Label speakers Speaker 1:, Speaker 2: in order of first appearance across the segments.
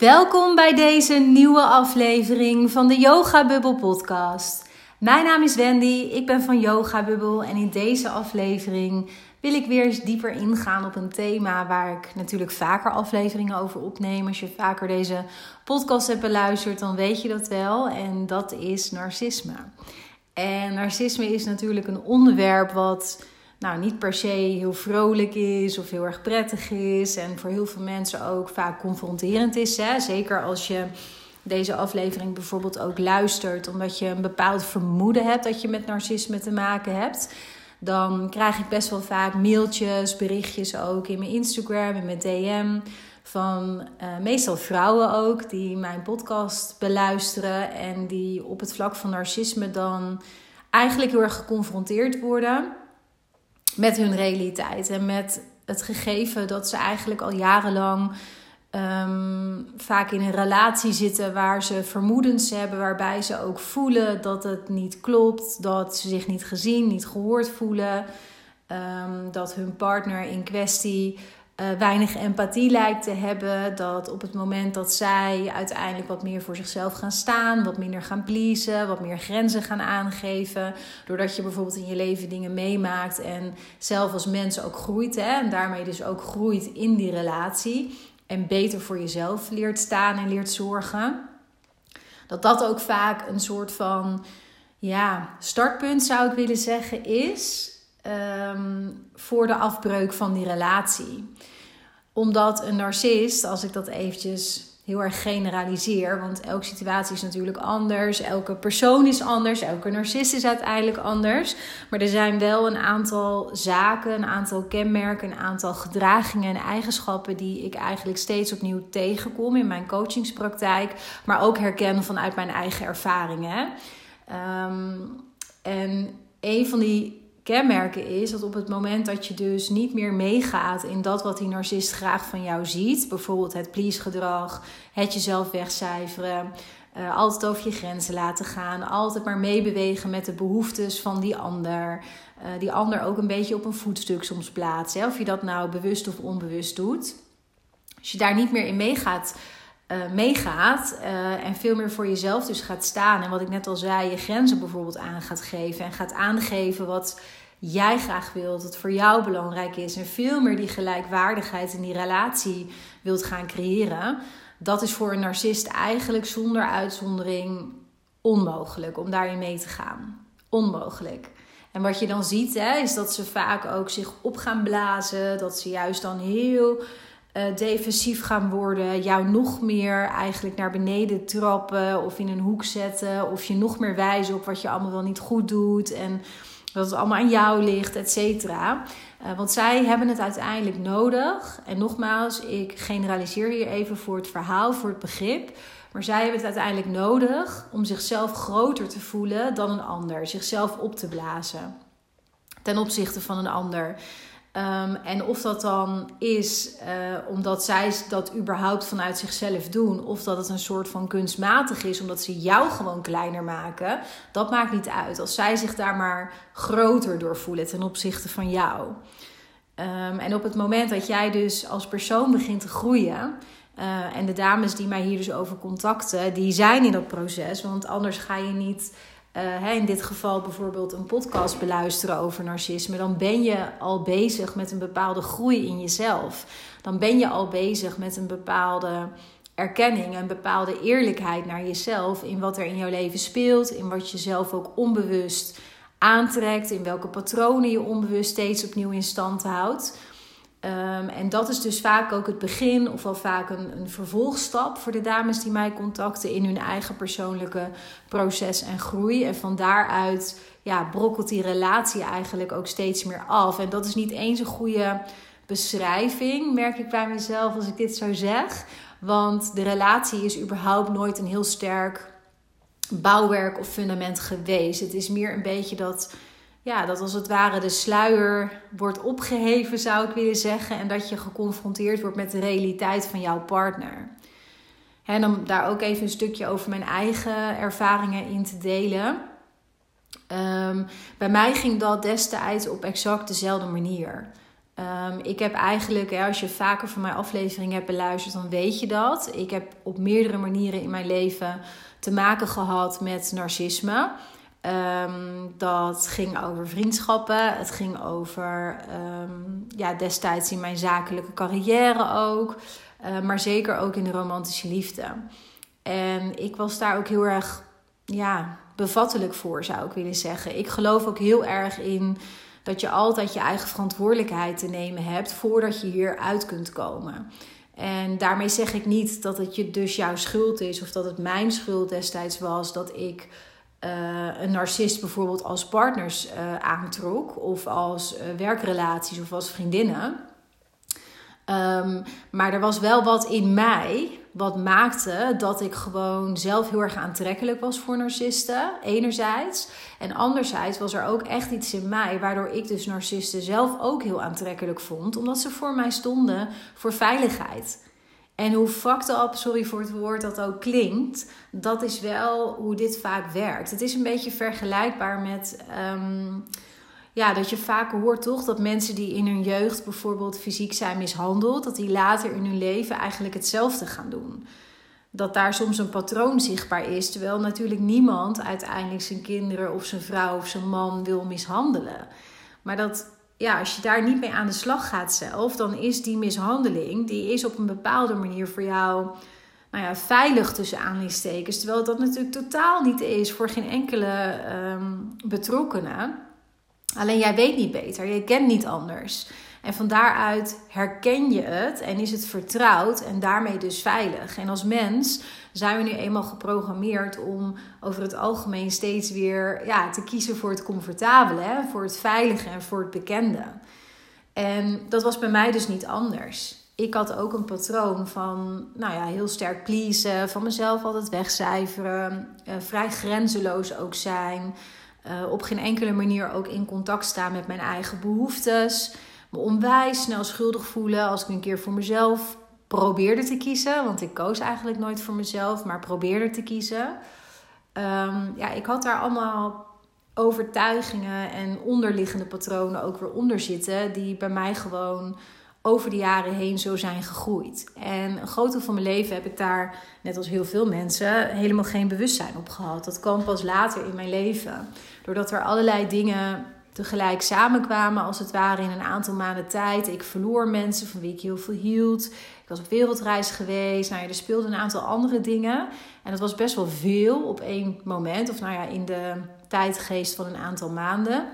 Speaker 1: Welkom bij deze nieuwe aflevering van de Yoga Bubble podcast. Mijn naam is Wendy, ik ben van Yoga Bubble en in deze aflevering wil ik weer eens dieper ingaan op een thema waar ik natuurlijk vaker afleveringen over opneem. Als je vaker deze podcast hebt beluisterd, dan weet je dat wel en dat is narcisme. En narcisme is natuurlijk een onderwerp wat nou, niet per se heel vrolijk is of heel erg prettig is. En voor heel veel mensen ook vaak confronterend is. Hè? Zeker als je deze aflevering bijvoorbeeld ook luistert, omdat je een bepaald vermoeden hebt dat je met narcisme te maken hebt. Dan krijg ik best wel vaak mailtjes, berichtjes ook in mijn Instagram, in mijn DM. Van uh, meestal vrouwen ook, die mijn podcast beluisteren en die op het vlak van narcisme dan eigenlijk heel erg geconfronteerd worden met hun realiteit en met het gegeven dat ze eigenlijk al jarenlang um, vaak in een relatie zitten waar ze vermoedens hebben, waarbij ze ook voelen dat het niet klopt, dat ze zich niet gezien, niet gehoord voelen, um, dat hun partner in kwestie uh, weinig empathie lijkt te hebben. Dat op het moment dat zij uiteindelijk wat meer voor zichzelf gaan staan, wat minder gaan pleasen, wat meer grenzen gaan aangeven. Doordat je bijvoorbeeld in je leven dingen meemaakt en zelf als mens ook groeit. Hè, en daarmee dus ook groeit in die relatie. En beter voor jezelf leert staan en leert zorgen. Dat dat ook vaak een soort van ja, startpunt zou ik willen zeggen is um, voor de afbreuk van die relatie. Omdat een narcist, als ik dat eventjes heel erg generaliseer, want elke situatie is natuurlijk anders, elke persoon is anders, elke narcist is uiteindelijk anders. Maar er zijn wel een aantal zaken, een aantal kenmerken, een aantal gedragingen en eigenschappen die ik eigenlijk steeds opnieuw tegenkom in mijn coachingspraktijk, maar ook herken vanuit mijn eigen ervaringen. Um, en een van die kenmerken is dat op het moment dat je dus niet meer meegaat in dat wat die narcist graag van jou ziet, bijvoorbeeld het please gedrag, het jezelf wegcijferen, uh, altijd over je grenzen laten gaan, altijd maar meebewegen met de behoeftes van die ander, uh, die ander ook een beetje op een voetstuk soms plaatsen, of je dat nou bewust of onbewust doet. Als je daar niet meer in meegaat, uh, meegaat uh, en veel meer voor jezelf dus gaat staan. En wat ik net al zei, je grenzen bijvoorbeeld aan gaat geven. En gaat aangeven wat jij graag wilt, wat voor jou belangrijk is. En veel meer die gelijkwaardigheid in die relatie wilt gaan creëren. Dat is voor een narcist eigenlijk zonder uitzondering onmogelijk om daarin mee te gaan. Onmogelijk. En wat je dan ziet, hè, is dat ze vaak ook zich op gaan blazen. Dat ze juist dan heel uh, defensief gaan worden, jou nog meer eigenlijk naar beneden trappen of in een hoek zetten, of je nog meer wijzen op wat je allemaal wel niet goed doet en dat het allemaal aan jou ligt, et cetera. Uh, want zij hebben het uiteindelijk nodig. En nogmaals, ik generaliseer hier even voor het verhaal, voor het begrip. Maar zij hebben het uiteindelijk nodig om zichzelf groter te voelen dan een ander, zichzelf op te blazen ten opzichte van een ander. Um, en of dat dan is uh, omdat zij dat überhaupt vanuit zichzelf doen, of dat het een soort van kunstmatig is omdat ze jou gewoon kleiner maken, dat maakt niet uit. Als zij zich daar maar groter door voelen ten opzichte van jou. Um, en op het moment dat jij dus als persoon begint te groeien, uh, en de dames die mij hier dus over contacten, die zijn in dat proces, want anders ga je niet uh, in dit geval bijvoorbeeld een podcast beluisteren over narcisme, dan ben je al bezig met een bepaalde groei in jezelf. Dan ben je al bezig met een bepaalde erkenning, een bepaalde eerlijkheid naar jezelf in wat er in jouw leven speelt, in wat je zelf ook onbewust aantrekt, in welke patronen je onbewust steeds opnieuw in stand houdt. Um, en dat is dus vaak ook het begin of wel vaak een, een vervolgstap voor de dames die mij contacten in hun eigen persoonlijke proces en groei. En van daaruit ja, brokkelt die relatie eigenlijk ook steeds meer af. En dat is niet eens een goede beschrijving, merk ik bij mezelf als ik dit zo zeg. Want de relatie is überhaupt nooit een heel sterk bouwwerk of fundament geweest. Het is meer een beetje dat ja, dat als het ware de sluier wordt opgeheven, zou ik willen zeggen. En dat je geconfronteerd wordt met de realiteit van jouw partner. En om daar ook even een stukje over mijn eigen ervaringen in te delen. Um, bij mij ging dat destijds op exact dezelfde manier. Ehm, ik heb eigenlijk, als je vaker van mijn aflevering hebt beluisterd, dan weet je dat. Ik heb op meerdere manieren in mijn leven te maken gehad met narcisme. Ehm, dat ging over vriendschappen. Het ging over um, ja, destijds in mijn zakelijke carrière ook. Uh, maar zeker ook in de romantische liefde. En ik was daar ook heel erg ja, bevattelijk voor, zou ik willen zeggen. Ik geloof ook heel erg in dat je altijd je eigen verantwoordelijkheid te nemen hebt voordat je hier uit kunt komen. En daarmee zeg ik niet dat het je dus jouw schuld is of dat het mijn schuld destijds was dat ik uh, een narcist bijvoorbeeld als partners uh, aantrok of als uh, werkrelaties of als vriendinnen. Um, maar er was wel wat in mij wat maakte dat ik gewoon zelf heel erg aantrekkelijk was voor narcisten, enerzijds. En anderzijds was er ook echt iets in mij waardoor ik dus narcisten zelf ook heel aantrekkelijk vond, omdat ze voor mij stonden voor veiligheid. En hoe fucked up, sorry voor het woord, dat ook klinkt, dat is wel hoe dit vaak werkt. Het is een beetje vergelijkbaar met. Um, ja, dat je vaker hoort toch dat mensen die in hun jeugd bijvoorbeeld fysiek zijn mishandeld, dat die later in hun leven eigenlijk hetzelfde gaan doen. Dat daar soms een patroon zichtbaar is, terwijl natuurlijk niemand uiteindelijk zijn kinderen of zijn vrouw of zijn man wil mishandelen. Maar dat, ja, als je daar niet mee aan de slag gaat zelf, dan is die mishandeling, die is op een bepaalde manier voor jou nou ja, veilig tussen aanleidingstekens. Terwijl dat natuurlijk totaal niet is voor geen enkele um, betrokkenen. Alleen jij weet niet beter, je kent niet anders. En van daaruit herken je het en is het vertrouwd en daarmee dus veilig. En als mens zijn we nu eenmaal geprogrammeerd om over het algemeen steeds weer ja, te kiezen voor het comfortabele, hè? voor het veilige en voor het bekende. En dat was bij mij dus niet anders. Ik had ook een patroon van nou ja, heel sterk pleasen, van mezelf altijd wegcijferen, eh, vrij grenzeloos ook zijn. Uh, op geen enkele manier ook in contact staan met mijn eigen behoeftes. Me onwijs snel schuldig voelen als ik een keer voor mezelf probeerde te kiezen. Want ik koos eigenlijk nooit voor mezelf, maar probeerde te kiezen. Um, ja, ik had daar allemaal overtuigingen en onderliggende patronen ook weer onder zitten. Die bij mij gewoon over de jaren heen zo zijn gegroeid. En een groot deel van mijn leven heb ik daar, net als heel veel mensen, helemaal geen bewustzijn op gehad. Dat kwam pas later in mijn leven. Doordat er allerlei dingen tegelijk samenkwamen, als het ware in een aantal maanden tijd. Ik verloor mensen van wie ik heel veel hield. Was op wereldreis geweest. Nou ja, er speelden een aantal andere dingen. En dat was best wel veel op één moment. Of nou ja, in de tijdgeest van een aantal maanden.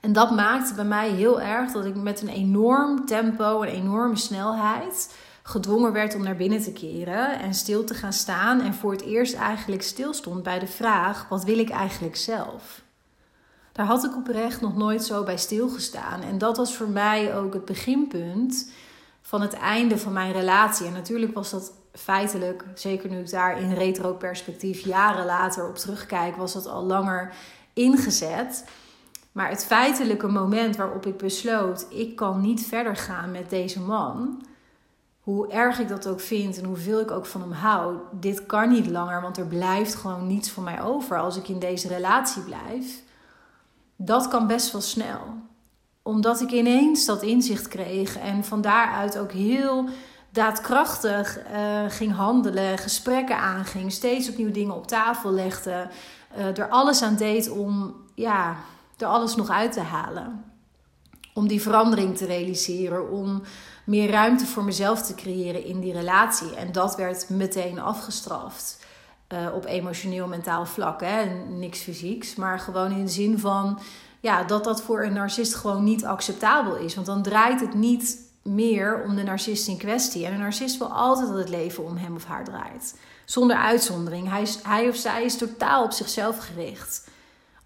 Speaker 1: En dat maakte bij mij heel erg dat ik met een enorm tempo, een enorme snelheid gedwongen werd om naar binnen te keren en stil te gaan staan. En voor het eerst eigenlijk stilstond bij de vraag: wat wil ik eigenlijk zelf? Daar had ik oprecht nog nooit zo bij stilgestaan. En dat was voor mij ook het beginpunt van het einde van mijn relatie. En natuurlijk was dat feitelijk, zeker nu ik daar in retro-perspectief jaren later op terugkijk, was dat al langer ingezet. Maar het feitelijke moment waarop ik besloot: ik kan niet verder gaan met deze man. Hoe erg ik dat ook vind en hoeveel ik ook van hem hou, dit kan niet langer, want er blijft gewoon niets van mij over als ik in deze relatie blijf. Dat kan best wel snel. Omdat ik ineens dat inzicht kreeg en van daaruit ook heel daadkrachtig uh, ging handelen, gesprekken aanging, steeds opnieuw dingen op tafel legde, uh, er alles aan deed om ja, er alles nog uit te halen. Om die verandering te realiseren, om meer ruimte voor mezelf te creëren in die relatie. En dat werd meteen afgestraft. Uh, op emotioneel, mentaal vlak. Hè? Niks fysieks, maar gewoon in de zin van ja, dat dat voor een narcist gewoon niet acceptabel is. Want dan draait het niet meer om de narcist in kwestie. En een narcist wil altijd dat het leven om hem of haar draait. Zonder uitzondering. Hij, hij of zij is totaal op zichzelf gericht.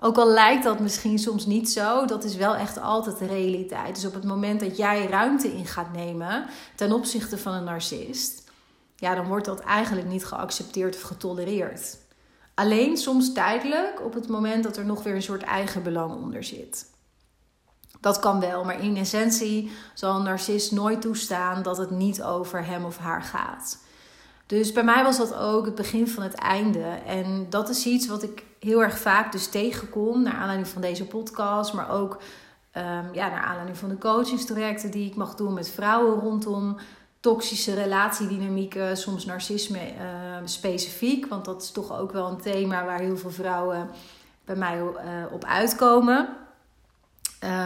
Speaker 1: Ook al lijkt dat misschien soms niet zo, dat is wel echt altijd de realiteit. Dus op het moment dat jij ruimte in gaat nemen ten opzichte van een narcist, ja, dan wordt dat eigenlijk niet geaccepteerd of getolereerd. Alleen soms tijdelijk op het moment dat er nog weer een soort eigen belang onder zit. Dat kan wel, maar in essentie zal een narcist nooit toestaan dat het niet over hem of haar gaat. Dus bij mij was dat ook het begin van het einde. En dat is iets wat ik heel erg vaak dus tegenkom, naar aanleiding van deze podcast, maar ook Um, ja, naar aanleiding van de coachingstrajecten die ik mag doen met vrouwen rondom toxische relatiedynamieken, soms narcisme ehm, specifiek. Want dat is toch ook wel een thema waar heel veel vrouwen bij mij uh, op uitkomen.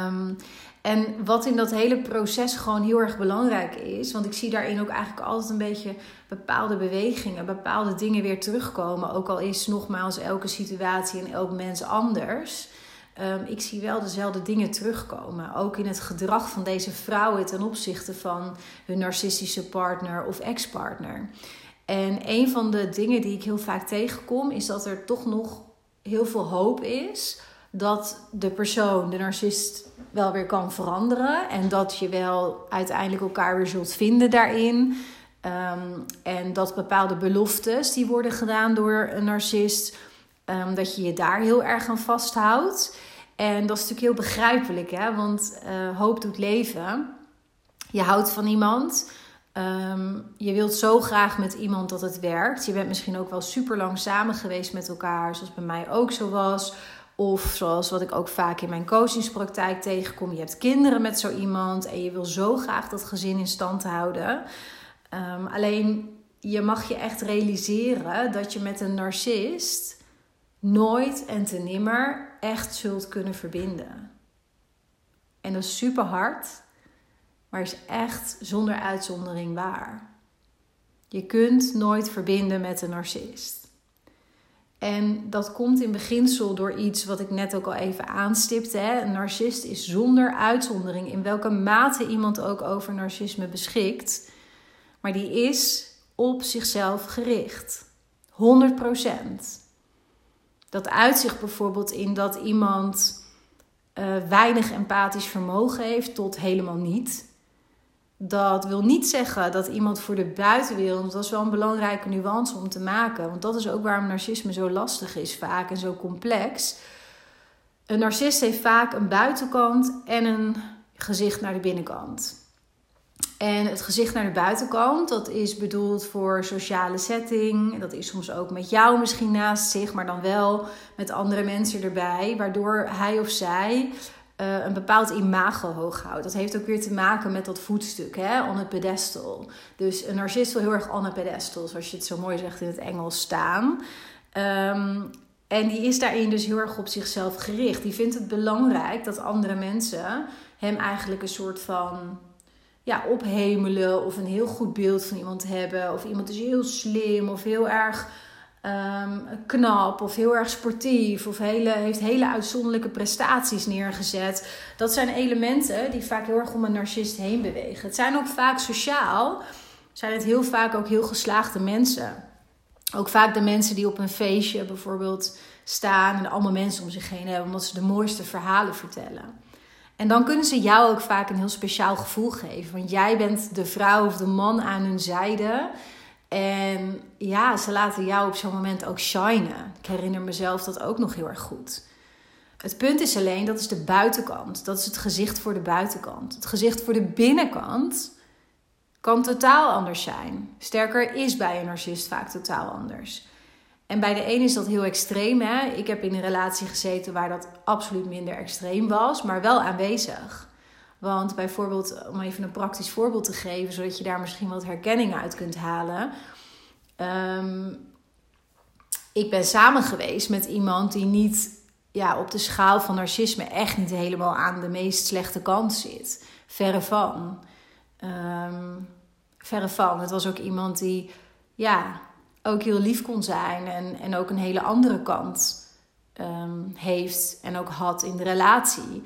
Speaker 1: Um, en wat in dat hele proces gewoon heel erg belangrijk is, want ik zie daarin ook eigenlijk altijd een beetje bepaalde bewegingen, bepaalde dingen weer terugkomen. Ook al is nogmaals elke situatie en elk mens anders. Um, ik zie wel dezelfde dingen terugkomen. Ook in het gedrag van deze vrouwen ten opzichte van hun narcistische partner of ex-partner. En een van de dingen die ik heel vaak tegenkom, is dat er toch nog heel veel hoop is dat de persoon, de narcist, wel weer kan veranderen. En dat je wel uiteindelijk elkaar weer zult vinden daarin. Ehm, en dat bepaalde beloftes die worden gedaan door een narcist, um, dat je je daar heel erg aan vasthoudt. En dat is natuurlijk heel begrijpelijk, hè? want uh, hoop doet leven. Je houdt van iemand. Um, je wilt zo graag met iemand dat het werkt. Je bent misschien ook wel super lang samen geweest met elkaar, zoals bij mij ook zo was. Of zoals wat ik ook vaak in mijn coachingspraktijk tegenkom. Je hebt kinderen met zo iemand en je wil zo graag dat gezin in stand houden. Um, alleen je mag je echt realiseren dat je met een narcist nooit en te nimmer echt zult kunnen verbinden. En dat is super hard, maar is echt zonder uitzondering waar. Je kunt nooit verbinden met een narcist. En dat komt in beginsel door iets wat ik net ook al even aanstipte. Hè. Een narcist is zonder uitzondering, in welke mate iemand ook over narcisme beschikt. Maar die is op zichzelf gericht. 100%. Dat uitzicht bijvoorbeeld in dat iemand uh, weinig empathisch vermogen heeft tot helemaal niet. Dat wil niet zeggen dat iemand voor de buitenwereld, dat is wel een belangrijke nuance om te maken, want dat is ook waarom narcisme zo lastig is vaak en zo complex. Een narcist heeft vaak een buitenkant en een gezicht naar de binnenkant. En het gezicht naar de buitenkant, dat is bedoeld voor sociale setting. Dat is soms ook met jou misschien naast zich, maar dan wel met andere mensen erbij. Waardoor hij of zij uh, een bepaald imago hoog houdt. Dat heeft ook weer te maken met dat voetstuk, hè, on a pedestal. Dus een narcist wil heel erg on a pedestal, zoals je het zo mooi zegt in het Engels, staan. Um, en die is daarin dus heel erg op zichzelf gericht. Die vindt het belangrijk dat andere mensen hem eigenlijk een soort van ja, ophemelen of een heel goed beeld van iemand hebben. Of iemand is heel slim of heel erg um, knap of heel erg sportief of hele, heeft hele uitzonderlijke prestaties neergezet. Dat zijn elementen die vaak heel erg om een narcist heen bewegen. Het zijn ook vaak sociaal, zijn het heel vaak ook heel geslaagde mensen. Ook vaak de mensen die op een feestje bijvoorbeeld staan en allemaal mensen om zich heen hebben, omdat ze de mooiste verhalen vertellen. En dan kunnen ze jou ook vaak een heel speciaal gevoel geven. Want jij bent de vrouw of de man aan hun zijde en ja, ze laten jou op zo'n moment ook shinen. Ik herinner mezelf dat ook nog heel erg goed. Het punt is alleen, dat is de buitenkant. Dat is het gezicht voor de buitenkant. Het gezicht voor de binnenkant kan totaal anders zijn. Sterker is bij een narcist vaak totaal anders. En bij de een is dat heel extreem. Hè? Ik heb in een relatie gezeten waar dat absoluut minder extreem was, maar wel aanwezig. Want bijvoorbeeld, om even een praktisch voorbeeld te geven, zodat je daar misschien wat herkenning uit kunt halen. Um, ik ben samen geweest met iemand die niet ja, op de schaal van narcisme echt niet helemaal aan de meest slechte kant zit. Verre van. Um, verre van. Het was ook iemand die ja, ook heel lief kon zijn en, en ook een hele andere kant um, heeft en ook had in de relatie.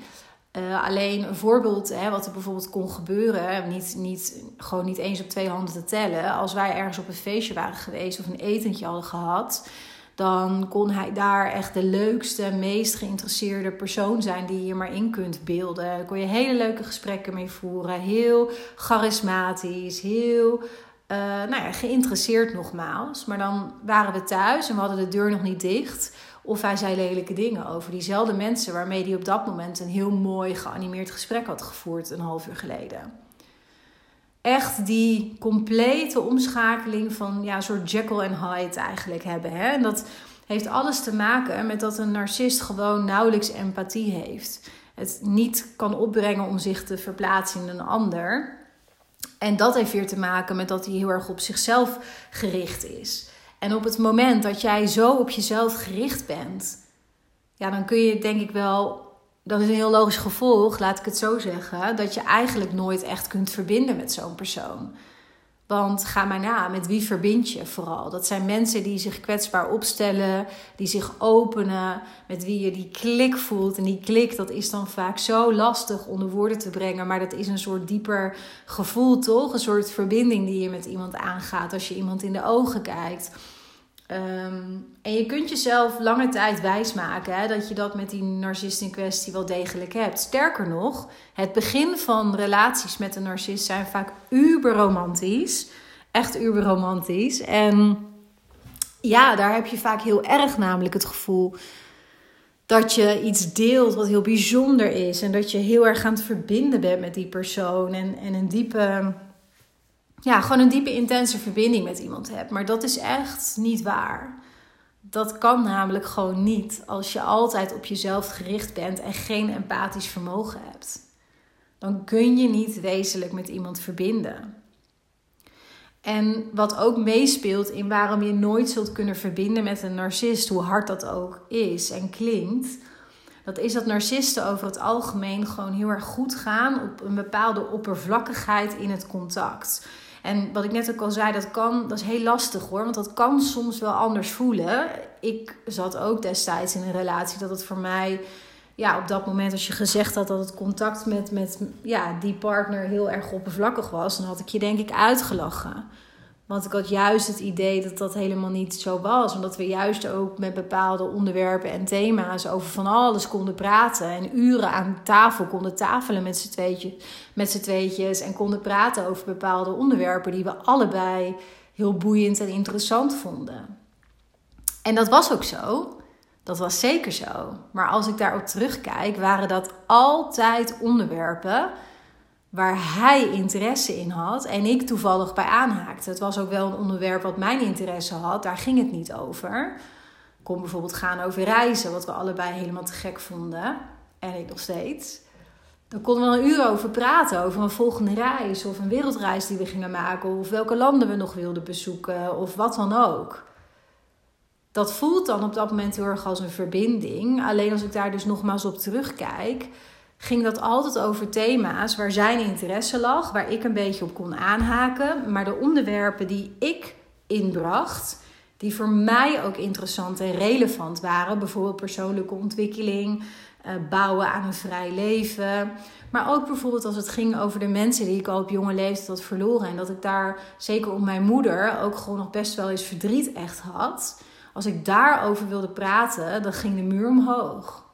Speaker 1: Uh, alleen een voorbeeld, hè, wat er bijvoorbeeld kon gebeuren, niet, niet, gewoon niet eens op twee handen te tellen. Als wij ergens op een feestje waren geweest of een etentje hadden gehad, dan kon hij daar echt de leukste, meest geïnteresseerde persoon zijn die je maar in kunt beelden. Daar kon je hele leuke gesprekken mee voeren, heel charismatisch, heel uh, nou ja, geïnteresseerd nogmaals. Maar dan waren we thuis en we hadden de deur nog niet dicht. Of hij zei lelijke dingen over diezelfde mensen waarmee hij op dat moment een heel mooi geanimeerd gesprek had gevoerd een half uur geleden. Echt die complete omschakeling van ja, een soort Jekyll en Hyde eigenlijk hebben. Hè? En dat heeft alles te maken met dat een narcist gewoon nauwelijks empathie heeft. het niet kan opbrengen om zich te verplaatsen in een ander. En dat heeft weer te maken met dat hij heel erg op zichzelf gericht is. En op het moment dat jij zo op jezelf gericht bent, ja, dan kun je denk ik wel. Dat is een heel logisch gevolg, laat ik het zo zeggen, dat je eigenlijk nooit echt kunt verbinden met zo'n persoon. Want ga maar na, met wie verbind je vooral? Dat zijn mensen die zich kwetsbaar opstellen, die zich openen, met wie je die klik voelt. En die klik, dat is dan vaak zo lastig onder woorden te brengen, maar dat is een soort dieper gevoel, toch? Een soort verbinding die je met iemand aangaat als je iemand in de ogen kijkt. Ehm, en je kunt jezelf lange tijd wijsmaken dat je dat met die narcist in kwestie wel degelijk hebt. Sterker nog, het begin van relaties met een narcist zijn vaak uberromantisch. Echt uberromantisch. En ja, daar heb je vaak heel erg namelijk het gevoel dat je iets deelt wat heel bijzonder is. En dat je heel erg aan het verbinden bent met die persoon. En, en een diepe ja, gewoon een diepe, intense verbinding met iemand hebt. Maar dat is echt niet waar. Dat kan namelijk gewoon niet als je altijd op jezelf gericht bent en geen empathisch vermogen hebt. Dan kun je niet wezenlijk met iemand verbinden. En wat ook meespeelt in waarom je nooit zult kunnen verbinden met een narcist, hoe hard dat ook is en klinkt, dat is dat narcisten over het algemeen gewoon heel erg goed gaan op een bepaalde oppervlakkigheid in het contact. En wat ik net ook al zei, dat kan, dat is heel lastig hoor. Want dat kan soms wel anders voelen. Ik zat ook destijds in een relatie dat het voor mij, ja, op dat moment als je gezegd had dat het contact met, met ja, die partner heel erg oppervlakkig was, dan had ik je denk ik uitgelachen. Want ik had juist het idee dat dat helemaal niet zo was. Omdat we juist ook met bepaalde onderwerpen en thema's over van alles konden praten. En uren aan tafel konden tafelen met z'n tweetjes, met tweetjes. En konden praten over bepaalde onderwerpen die we allebei heel boeiend en interessant vonden. En dat was ook zo. Dat was zeker zo. Maar als ik daarop terugkijk, waren dat altijd onderwerpen waar hij interesse in had en ik toevallig bij aanhaakte. Het was ook wel een onderwerp wat mijn interesse had, daar ging het niet over. Kon bijvoorbeeld gaan over reizen, wat we allebei helemaal te gek vonden. En ik nog steeds. Daar konden we een uur over praten, over een volgende reis of een wereldreis die we gingen maken, of welke landen we nog wilden bezoeken, of wat dan ook. Dat voelt dan op dat moment heel erg als een verbinding. Alleen als ik daar dus nogmaals op terugkijk, ging dat altijd over thema's waar zijn interesse lag, waar ik een beetje op kon aanhaken. Maar de onderwerpen die ik inbracht, die voor mij ook interessant en relevant waren, bijvoorbeeld persoonlijke ontwikkeling, eh, bouwen aan een vrij leven. Maar ook bijvoorbeeld als het ging over de mensen die ik al op jonge leeftijd had verloren. En dat ik daar, zeker om mijn moeder, ook gewoon nog best wel eens verdriet echt had. Als ik daarover wilde praten, dan ging de muur omhoog.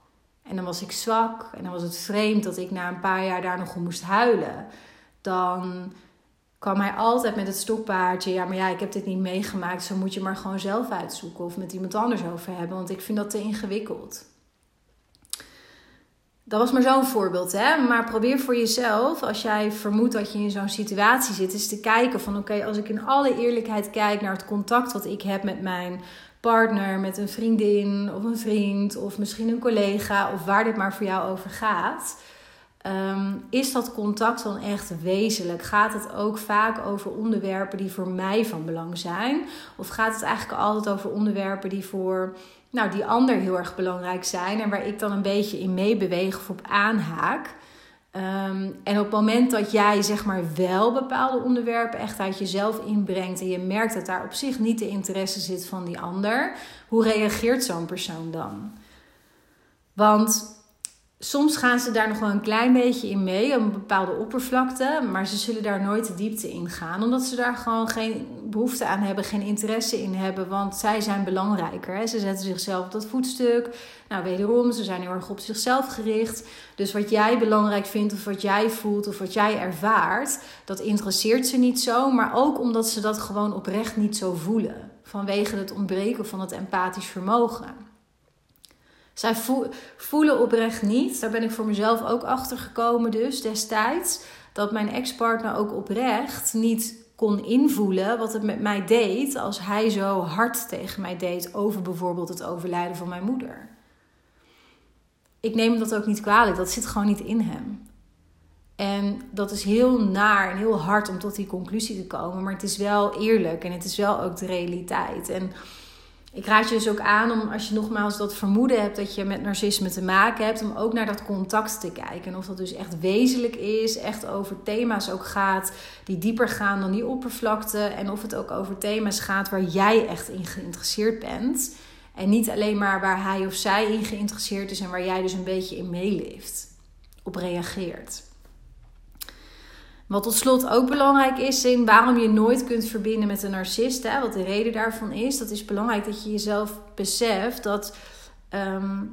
Speaker 1: En dan was ik zwak en dan was het vreemd dat ik na een paar jaar daar nog om moest huilen. Dan kwam hij altijd met het stokpaardje. Ja, maar ja, ik heb dit niet meegemaakt. Zo moet je maar gewoon zelf uitzoeken of met iemand anders over hebben. Want ik vind dat te ingewikkeld. Dat was maar zo'n voorbeeld, hè. Maar probeer voor jezelf, als jij vermoedt dat je in zo'n situatie zit, eens te kijken van... oké, als ik in alle eerlijkheid kijk naar het contact wat ik heb met mijn partner, met een vriendin of een vriend of misschien een collega of waar dit maar voor jou over gaat. Ehm, is dat contact dan echt wezenlijk? Gaat het ook vaak over onderwerpen die voor mij van belang zijn? Of gaat het eigenlijk altijd over onderwerpen die voor nou, die ander heel erg belangrijk zijn en waar ik dan een beetje in meebeweeg of op aanhaak? Ehm, en op het moment dat jij zeg maar wel bepaalde onderwerpen echt uit jezelf inbrengt en je merkt dat daar op zich niet de interesse zit van die ander, hoe reageert zo'n persoon dan? Want soms gaan ze daar nog wel een klein beetje in mee, een bepaalde oppervlakte, maar ze zullen daar nooit de diepte in gaan, omdat ze daar gewoon geen behoefte aan hebben, geen interesse in hebben, want zij zijn belangrijker. Hè? Ze zetten zichzelf op dat voetstuk. Nou, wederom, ze zijn heel erg op zichzelf gericht. Dus wat jij belangrijk vindt, of wat jij voelt, of wat jij ervaart, dat interesseert ze niet zo, maar ook omdat ze dat gewoon oprecht niet zo voelen, vanwege het ontbreken van het empathisch vermogen. Zij voelen oprecht niet. Daar ben ik voor mezelf ook achter gekomen, dus destijds. Dat mijn ex-partner ook oprecht niet kon invoelen wat het met mij deed als hij zo hard tegen mij deed over bijvoorbeeld het overlijden van mijn moeder. ik neem dat ook niet kwalijk. Dat zit gewoon niet in hem. En dat is heel naar en heel hard om tot die conclusie te komen. Maar het is wel eerlijk en het is wel ook de realiteit. En ik raad je dus ook aan om, als je nogmaals dat vermoeden hebt dat je met narcisme te maken hebt, om ook naar dat contact te kijken. En of dat dus echt wezenlijk is, echt over thema's ook gaat die dieper gaan dan die oppervlakte. En of het ook over thema's gaat waar jij echt in geïnteresseerd bent. En niet alleen maar waar hij of zij in geïnteresseerd is en waar jij dus een beetje in meeleeft, op reageert. Wat tot slot ook belangrijk is in waarom je nooit kunt verbinden met een narcist. Hè, wat de reden daarvan is. Dat is belangrijk dat je jezelf beseft dat. Ehm,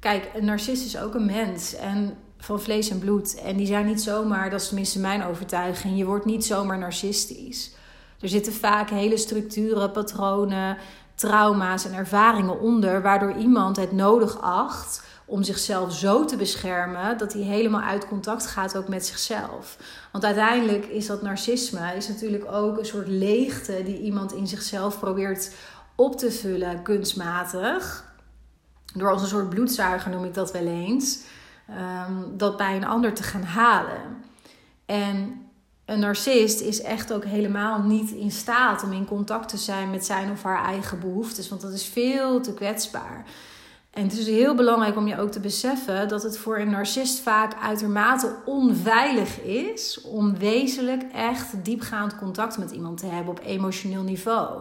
Speaker 1: kijk, een narcist is ook een mens. En van vlees en bloed. En die zijn niet zomaar, dat is tenminste mijn overtuiging. Je wordt niet zomaar narcistisch. Er zitten vaak hele structuren, patronen, trauma's en ervaringen onder. Waardoor iemand het nodig acht om zichzelf zo te beschermen dat hij helemaal uit contact gaat ook met zichzelf. Want uiteindelijk is dat narcisme is natuurlijk ook een soort leegte die iemand in zichzelf probeert op te vullen kunstmatig. Door als een soort bloedzuiger noem ik dat wel eens. Ehm, dat bij een ander te gaan halen. En een narcist is echt ook helemaal niet in staat om in contact te zijn met zijn of haar eigen behoeftes. Want dat is veel te kwetsbaar. En het is heel belangrijk om je ook te beseffen dat het voor een narcist vaak uitermate onveilig is om wezenlijk echt diepgaand contact met iemand te hebben op emotioneel niveau.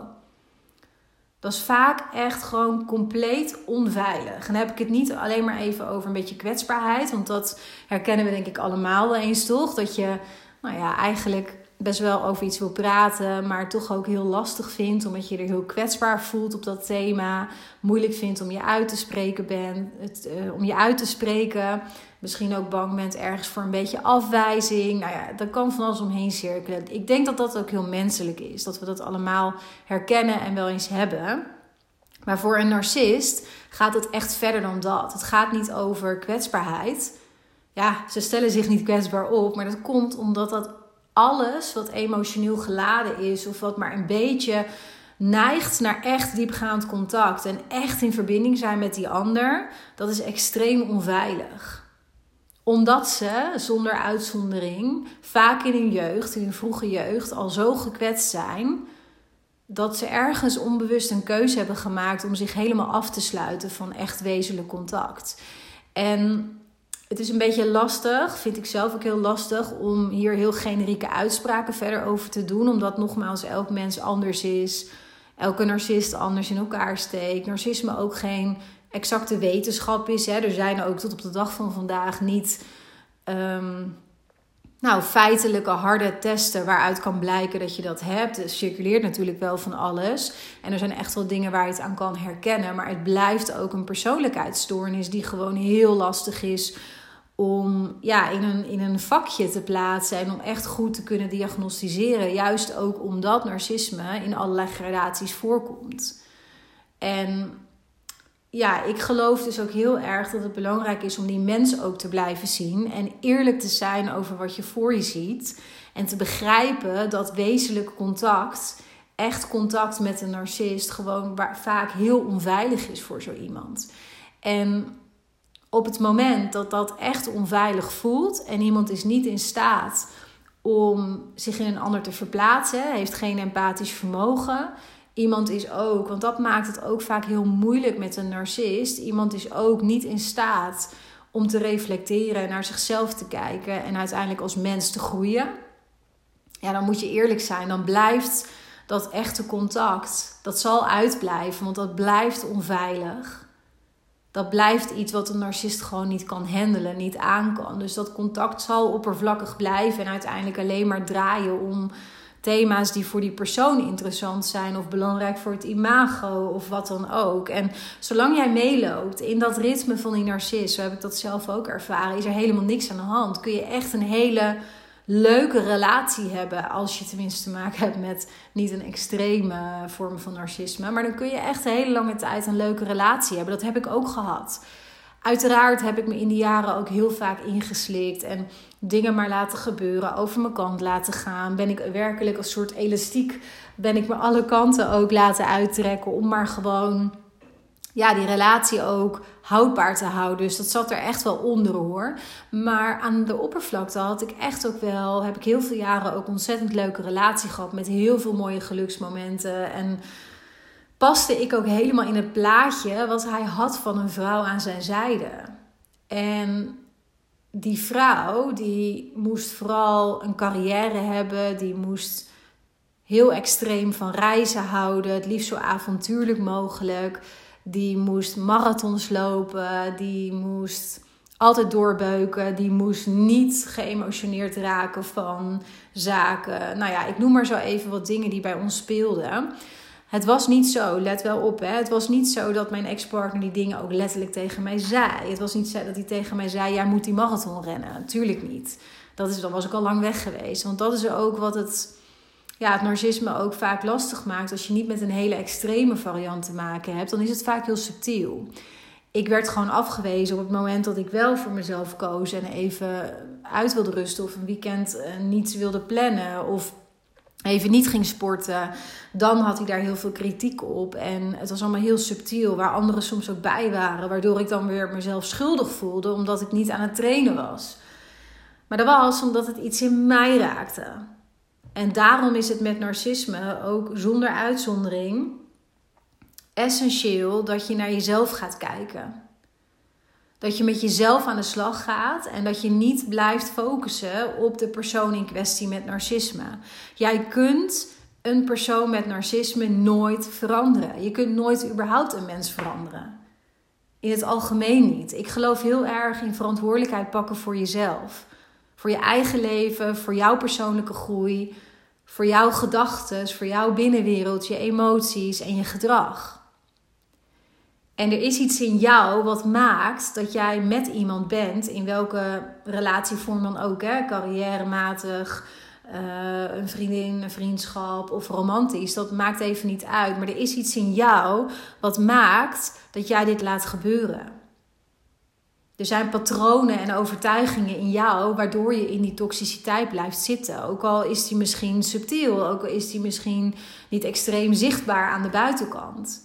Speaker 1: Dat is vaak echt gewoon compleet onveilig. En dan heb ik het niet alleen maar even over een beetje kwetsbaarheid, want dat herkennen we denk ik allemaal wel eens toch? Dat je, nou ja, eigenlijk best wel over iets wil praten, maar toch ook heel lastig vindt, omdat je er heel kwetsbaar voelt op dat thema, moeilijk vindt om je uit te spreken bent, het, uh, om je uit te spreken, misschien ook bang bent ergens voor een beetje afwijzing. Nou ja, dat kan van alles omheen cirkelen. Ik denk dat dat ook heel menselijk is, dat we dat allemaal herkennen en wel eens hebben. Maar voor een narcist gaat het echt verder dan dat. Het gaat niet over kwetsbaarheid. Ja, ze stellen zich niet kwetsbaar op, maar dat komt omdat dat alles wat emotioneel geladen is of wat maar een beetje neigt naar echt diepgaand contact en echt in verbinding zijn met die ander, dat is extreem onveilig. Omdat ze zonder uitzondering vaak in hun jeugd, in hun vroege jeugd, al zo gekwetst zijn dat ze ergens onbewust een keuze hebben gemaakt om zich helemaal af te sluiten van echt wezenlijk contact. En het is een beetje lastig, vind ik zelf ook heel lastig, om hier heel generieke uitspraken verder over te doen. Omdat nogmaals elk mens anders is. Elke narcist anders in elkaar steekt. Narcisme ook geen exacte wetenschap is. Hè. Er zijn ook tot op de dag van vandaag niet ehm, nou, feitelijke harde testen waaruit kan blijken dat je dat hebt. Er circuleert natuurlijk wel van alles. En er zijn echt wel dingen waar je het aan kan herkennen. Maar het blijft ook een persoonlijkheidsstoornis die gewoon heel lastig is om ja, in, een, in een vakje te plaatsen en om echt goed te kunnen diagnosticeren. Juist ook omdat narcisme in allerlei gradaties voorkomt. En ja, ik geloof dus ook heel erg dat het belangrijk is om die mens ook te blijven zien en eerlijk te zijn over wat je voor je ziet. En te begrijpen dat wezenlijk contact, echt contact met een narcist, gewoon vaak heel onveilig is voor zo iemand. En op het moment dat dat echt onveilig voelt en iemand is niet in staat om zich in een ander te verplaatsen, heeft geen empathisch vermogen. Iemand is ook, want dat maakt het ook vaak heel moeilijk met een narcist. Iemand is ook niet in staat om te reflecteren, naar zichzelf te kijken en uiteindelijk als mens te groeien. Ja, dan moet je eerlijk zijn. Dan blijft dat echte contact, dat zal uitblijven, want dat blijft onveilig dat blijft iets wat een narcist gewoon niet kan handelen, niet aan kan. Dus dat contact zal oppervlakkig blijven en uiteindelijk alleen maar draaien om thema's die voor die persoon interessant zijn of belangrijk voor het imago of wat dan ook. En zolang jij meeloopt in dat ritme van die narcist, zo heb ik dat zelf ook ervaren, is er helemaal niks aan de hand. Kun je echt een hele leuke relatie hebben. Als je tenminste te maken hebt met niet een extreme vorm van narcisme. Maar dan kun je echt een hele lange tijd een leuke relatie hebben. Dat heb ik ook gehad. Uiteraard heb ik me in die jaren ook heel vaak ingeslikt en dingen maar laten gebeuren, over mijn kant laten gaan. Ben ik werkelijk als soort elastiek, ben ik me alle kanten ook laten uittrekken om maar gewoon ja, die relatie ook houdbaar te houden. Dus dat zat er echt wel onder hoor. Maar aan de oppervlakte had ik echt ook wel, heb ik heel veel jaren ook ontzettend leuke relatie gehad met heel veel mooie geluksmomenten. En paste ik ook helemaal in het plaatje wat hij had van een vrouw aan zijn zijde. En die vrouw, die moest vooral een carrière hebben, die moest heel extreem van reizen houden, het liefst zo avontuurlijk mogelijk. Die moest marathons lopen, die moest altijd doorbeuken, die moest niet geëmotioneerd raken van zaken. Nou ja, ik noem maar zo even wat dingen die bij ons speelden. Het was niet zo, let wel op, hè. het was niet zo dat mijn ex-partner die dingen ook letterlijk tegen mij zei. Het was niet zo dat hij tegen mij zei: Jij moet die marathon rennen. Natuurlijk niet. Dat is, dan was ik al lang weg geweest. Want dat is ook wat het, ja, het narcisme ook vaak lastig maakt. Als je niet met een hele extreme variant te maken hebt, dan is het vaak heel subtiel. Ik werd gewoon afgewezen op het moment dat ik wel voor mezelf koos en even uit wilde rusten of een weekend uh, niets wilde plannen of even niet ging sporten, dan had hij daar heel veel kritiek op. En het was allemaal heel subtiel, waar anderen soms ook bij waren, waardoor ik dan weer mezelf schuldig voelde omdat ik niet aan het trainen was. Maar dat was omdat het iets in mij raakte. En daarom is het met narcisme ook zonder uitzondering essentieel dat je naar jezelf gaat kijken. Dat je met jezelf aan de slag gaat en dat je niet blijft focussen op de persoon in kwestie met narcisme. Jij kunt een persoon met narcisme nooit veranderen. Je kunt nooit überhaupt een mens veranderen. In het algemeen niet. Ik geloof heel erg in verantwoordelijkheid pakken voor jezelf. Voor je eigen leven, voor jouw persoonlijke groei, voor jouw gedachten, voor jouw binnenwereld, je emoties en je gedrag. En er is iets in jou wat maakt dat jij met iemand bent, in welke relatievorm dan ook, hè, carrièrematig, uh, een vriendin, een vriendschap of romantisch. Dat maakt even niet uit. Maar er is iets in jou wat maakt dat jij dit laat gebeuren. Er zijn patronen en overtuigingen in jou waardoor je in die toxiciteit blijft zitten. Ook al is die misschien subtiel, ook al is die misschien niet extreem zichtbaar aan de buitenkant.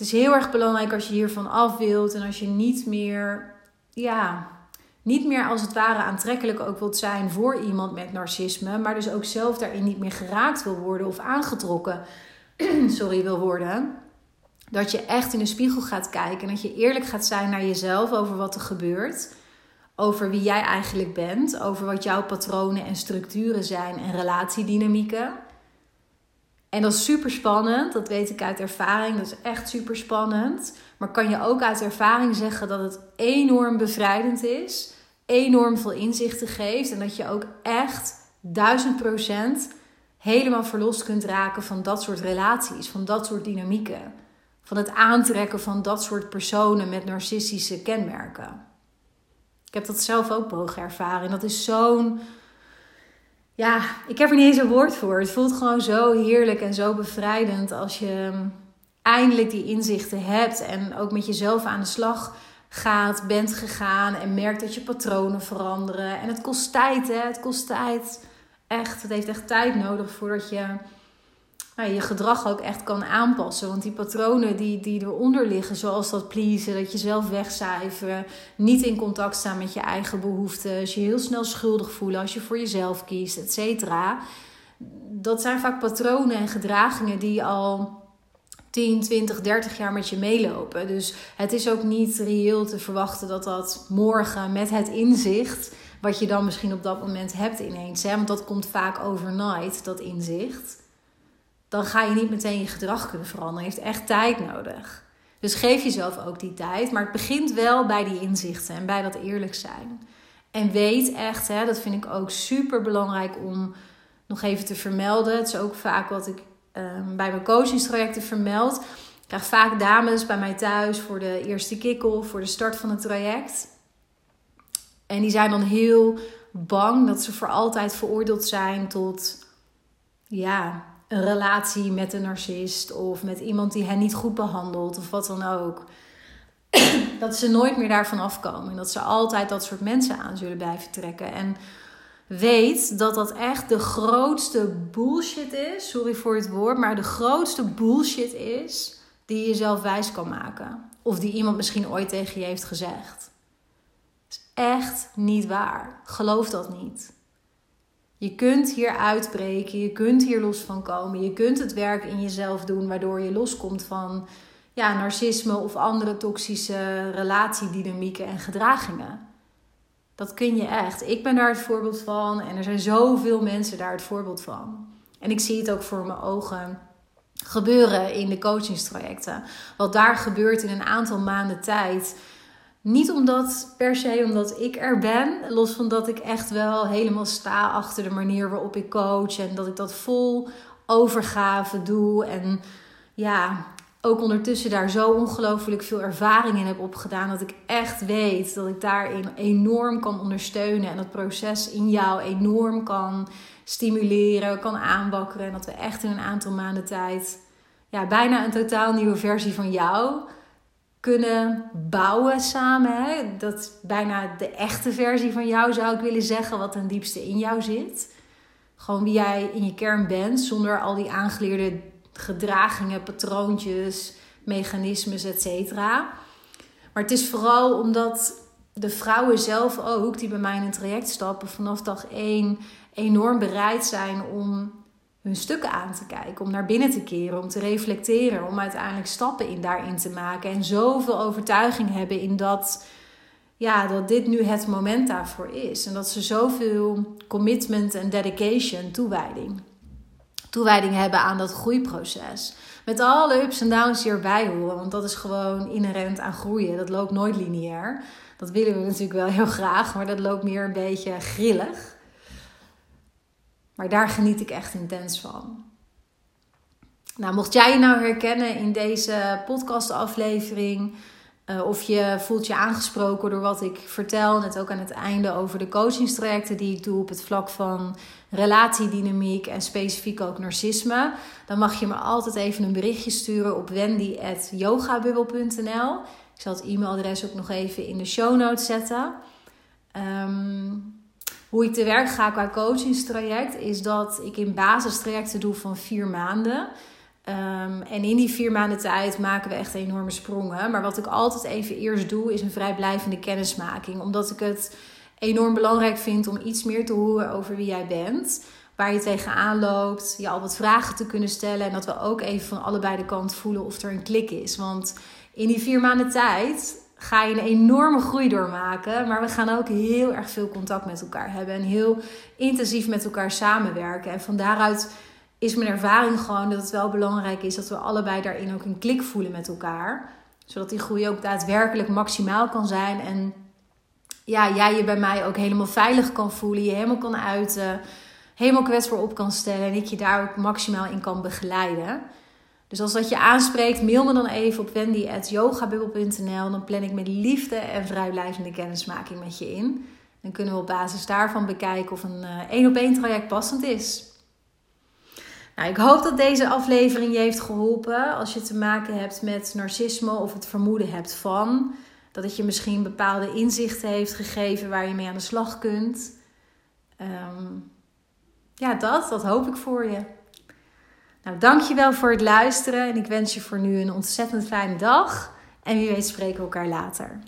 Speaker 1: Het is heel erg belangrijk als je hiervan af wilt en als je niet meer, ja, niet meer als het ware aantrekkelijk ook wilt zijn voor iemand met narcisme, maar dus ook zelf daarin niet meer geraakt wil worden of aangetrokken, sorry, wil worden. Dat je echt in de spiegel gaat kijken en dat je eerlijk gaat zijn naar jezelf over wat er gebeurt. Over wie jij eigenlijk bent, over wat jouw patronen en structuren zijn en relatiedynamieken. En dat is super spannend, dat weet ik uit ervaring. Dat is echt super spannend. Maar kan je ook uit ervaring zeggen dat het enorm bevrijdend is, enorm veel inzichten geeft en dat je ook echt duizend procent helemaal verlost kunt raken van dat soort relaties, van dat soort dynamieken, van het aantrekken van dat soort personen met narcistische kenmerken. Ik heb dat zelf ook mogen ervaren en dat is zo'n ja, ik heb er niet eens een woord voor. Het voelt gewoon zo heerlijk en zo bevrijdend als je ehm, eindelijk die inzichten hebt en ook met jezelf aan de slag gaat, bent gegaan en merkt dat je patronen veranderen. En het kost tijd, hè? Het kost tijd. Echt, het heeft echt tijd nodig voordat je nou, je gedrag ook echt kan aanpassen. Want die patronen die, die eronder liggen, zoals dat pleasen, dat je zelf wegcijferen, niet in contact staan met je eigen behoeften, je heel snel schuldig voelen als je voor jezelf kiest, et cetera. Dat zijn vaak patronen en gedragingen die al 10, 20, 30 jaar met je meelopen. Dus het is ook niet reëel te verwachten dat dat morgen met het inzicht, wat je dan misschien op dat moment hebt ineens, hè, want dat komt vaak overnight, dat inzicht dan ga je niet meteen je gedrag kunnen veranderen. Je heeft echt tijd nodig. Dus geef jezelf ook die tijd. Maar het begint wel bij die inzichten en bij dat eerlijk zijn. En weet echt, hè, dat vind ik ook super belangrijk om nog even te vermelden. Het is ook vaak wat ik ehm, bij mijn coachingstrajecten vermeld. Ik krijg vaak dames bij mij thuis voor de eerste kick-off, voor de start van het traject. En die zijn dan heel bang dat ze voor altijd veroordeeld zijn tot ja, een relatie met een narcist of met iemand die hen niet goed behandelt of wat dan ook. dat ze nooit meer daarvan afkomen en dat ze altijd dat soort mensen aan zullen blijven trekken. En weet dat dat echt de grootste bullshit is. Sorry voor het woord, maar de grootste bullshit is die je jezelf wijs kan maken. Of die iemand misschien ooit tegen je heeft gezegd. Dat is echt niet waar. Geloof dat niet. Je kunt hier uitbreken, je kunt hier los van komen. Je kunt het werk in jezelf doen waardoor je loskomt van ja, narcisme of andere toxische relatiedynamieken en gedragingen. Dat kun je echt. Ik ben daar het voorbeeld van en er zijn zoveel mensen daar het voorbeeld van. En ik zie het ook voor mijn ogen gebeuren in de coachingstrajecten. Wat daar gebeurt in een aantal maanden tijd. Niet omdat per se omdat ik er ben, los van dat ik echt wel helemaal sta achter de manier waarop ik coach en dat ik dat vol overgave doe en ja, ook ondertussen daar zo ongelooflijk veel ervaring in heb opgedaan. Dat ik echt weet dat ik daarin enorm kan ondersteunen. En dat proces in jou enorm kan stimuleren, kan aanwakkeren. En dat we echt in een aantal maanden tijd ja, bijna een totaal nieuwe versie van jou kunnen bouwen samen. Dat bijna de echte versie van jou zou ik willen zeggen, wat ten diepste in jou zit. Gewoon wie jij in je kern bent, zonder al die aangeleerde gedragingen, patroontjes, mechanismes, etc. Maar het is vooral omdat de vrouwen zelf ook, die bij mij in een traject stappen, vanaf dag 1 enorm bereid zijn om hun stukken aan te kijken, om naar binnen te keren, om te reflecteren, om uiteindelijk stappen in daarin te maken. En zoveel overtuiging hebben in dat, ja, dat dit nu het moment daarvoor is. En dat ze zoveel commitment en dedication, toewijding, toewijding hebben aan dat groeiproces. Met alle ups en downs die erbij horen, want dat is gewoon inherent aan groeien. Dat loopt nooit lineair. Dat willen we natuurlijk wel heel graag, maar dat loopt meer een beetje grillig. Maar daar geniet ik echt intens van. Nou, mocht jij je nou herkennen in deze podcastaflevering, uh, of je voelt je aangesproken door wat ik vertel, net ook aan het einde over de coachingstrajecten die ik doe op het vlak van relatiedynamiek en specifiek ook narcisme, dan mag je me altijd even een berichtje sturen op wendy.yogabubbel.nl. Ik zal het e-mailadres ook nog even in de show notes zetten. Um, hoe ik te werk ga qua coachingstraject is dat ik in basistrajecten doe van vier maanden. Um, en in die vier maanden tijd maken we echt enorme sprongen. Maar wat ik altijd even eerst doe, is een vrijblijvende kennismaking. Omdat ik het enorm belangrijk vind om iets meer te horen over wie jij bent. Waar je tegenaan loopt, je al wat vragen te kunnen stellen. En dat we ook even van allebei de kant voelen of er een klik is. Want in die vier maanden tijd ga je een enorme groei doormaken. Maar we gaan ook heel erg veel contact met elkaar hebben. En heel intensief met elkaar samenwerken. En van daaruit is mijn ervaring gewoon dat het wel belangrijk is dat we allebei daarin ook een klik voelen met elkaar. Zodat die groei ook daadwerkelijk maximaal kan zijn. En ja, jij je bij mij ook helemaal veilig kan voelen. Je helemaal kan uiten. Helemaal kwetsbaar op kan stellen. En ik je daar ook maximaal in kan begeleiden. Dus als dat je aanspreekt, mail me dan even op wendy.yogabubbel.nl. Dan plan ik met liefde en vrijblijvende kennismaking met je in. Dan kunnen we op basis daarvan bekijken of een eh, één op één traject passend is. Nou, ik hoop dat deze aflevering je heeft geholpen als je te maken hebt met narcisme of het vermoeden hebt van. Dat het je misschien bepaalde inzichten heeft gegeven waar je mee aan de slag kunt. Ehm, ja, dat, dat hoop ik voor je. Nou, dankjewel voor het luisteren en ik wens je voor nu een ontzettend fijne dag. En wie weet spreken we elkaar later.